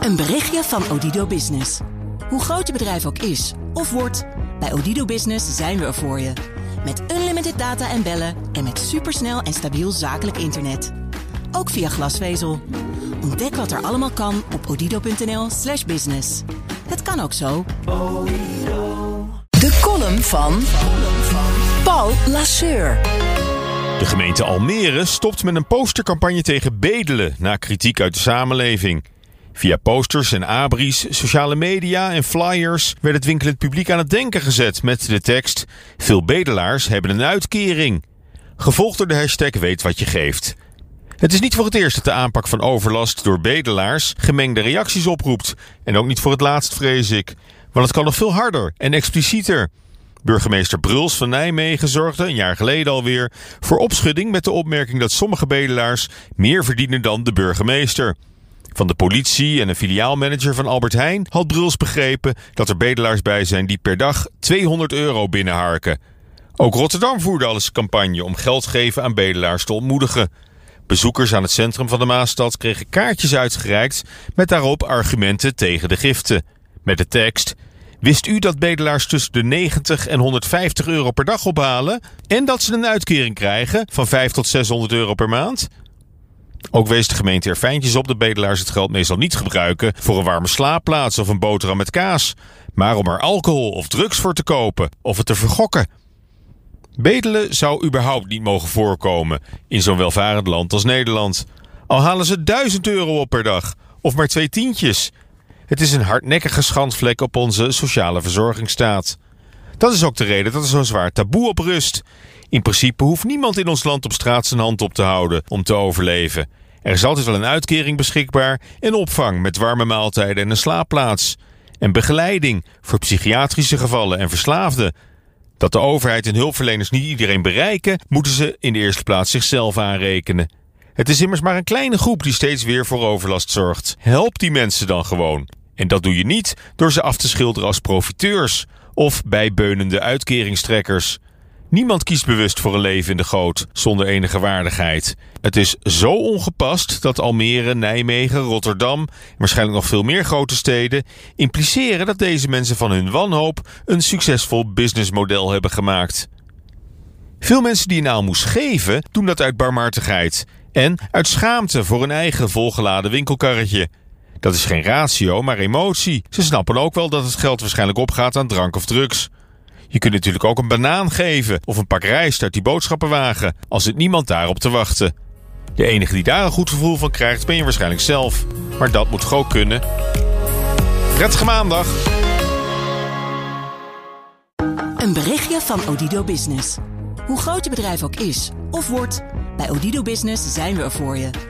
Een berichtje van Odido Business. Hoe groot je bedrijf ook is of wordt, bij Odido Business zijn we er voor je. Met unlimited data en bellen en met supersnel en stabiel zakelijk internet. Ook via glasvezel. Ontdek wat er allemaal kan op odido.nl/slash business. Het kan ook zo. De column van Paul Lasseur. De gemeente Almere stopt met een postercampagne tegen bedelen na kritiek uit de samenleving. Via posters en abris, sociale media en flyers werd het winkelend publiek aan het denken gezet met de tekst: Veel bedelaars hebben een uitkering. Gevolgd door de hashtag Weet wat je geeft. Het is niet voor het eerst dat de aanpak van overlast door bedelaars gemengde reacties oproept. En ook niet voor het laatst, vrees ik. Want het kan nog veel harder en explicieter. Burgemeester Bruls van Nijmegen zorgde een jaar geleden alweer voor opschudding met de opmerking dat sommige bedelaars meer verdienen dan de burgemeester. Van de politie en een filiaalmanager van Albert Heijn had Bruls begrepen dat er bedelaars bij zijn die per dag 200 euro binnenharken. Ook Rotterdam voerde al eens campagne om geld geven aan bedelaars te ontmoedigen. Bezoekers aan het centrum van de Maastad kregen kaartjes uitgereikt met daarop argumenten tegen de giften. Met de tekst: Wist u dat bedelaars tussen de 90 en 150 euro per dag ophalen en dat ze een uitkering krijgen van 5 tot 600 euro per maand? Ook wees de gemeente er fijntjes op dat bedelaars het geld meestal niet gebruiken voor een warme slaapplaats of een boterham met kaas, maar om er alcohol of drugs voor te kopen of het te vergokken. Bedelen zou überhaupt niet mogen voorkomen in zo'n welvarend land als Nederland. Al halen ze 1000 euro op per dag of maar twee tientjes. Het is een hardnekkige schandvlek op onze sociale verzorgingsstaat. Dat is ook de reden dat er zo'n zwaar taboe op rust. In principe hoeft niemand in ons land op straat zijn hand op te houden om te overleven. Er is altijd wel een uitkering beschikbaar en opvang met warme maaltijden en een slaapplaats. En begeleiding voor psychiatrische gevallen en verslaafden. Dat de overheid en hulpverleners niet iedereen bereiken, moeten ze in de eerste plaats zichzelf aanrekenen. Het is immers maar een kleine groep die steeds weer voor overlast zorgt. Help die mensen dan gewoon. En dat doe je niet door ze af te schilderen als profiteurs of bijbeunende uitkeringstrekkers. Niemand kiest bewust voor een leven in de goot zonder enige waardigheid. Het is zo ongepast dat Almere, Nijmegen, Rotterdam waarschijnlijk nog veel meer grote steden impliceren dat deze mensen van hun wanhoop een succesvol businessmodel hebben gemaakt. Veel mensen die een aalmoes geven, doen dat uit barmhartigheid en uit schaamte voor hun eigen volgeladen winkelkarretje. Dat is geen ratio, maar emotie. Ze snappen ook wel dat het geld waarschijnlijk opgaat aan drank of drugs. Je kunt natuurlijk ook een banaan geven of een pak rijst uit die boodschappenwagen, als zit niemand daarop te wachten. De enige die daar een goed gevoel van krijgt, ben je waarschijnlijk zelf. Maar dat moet gewoon kunnen. Prettige maandag! Een berichtje van Odido Business. Hoe groot je bedrijf ook is of wordt, bij Odido Business zijn we er voor je.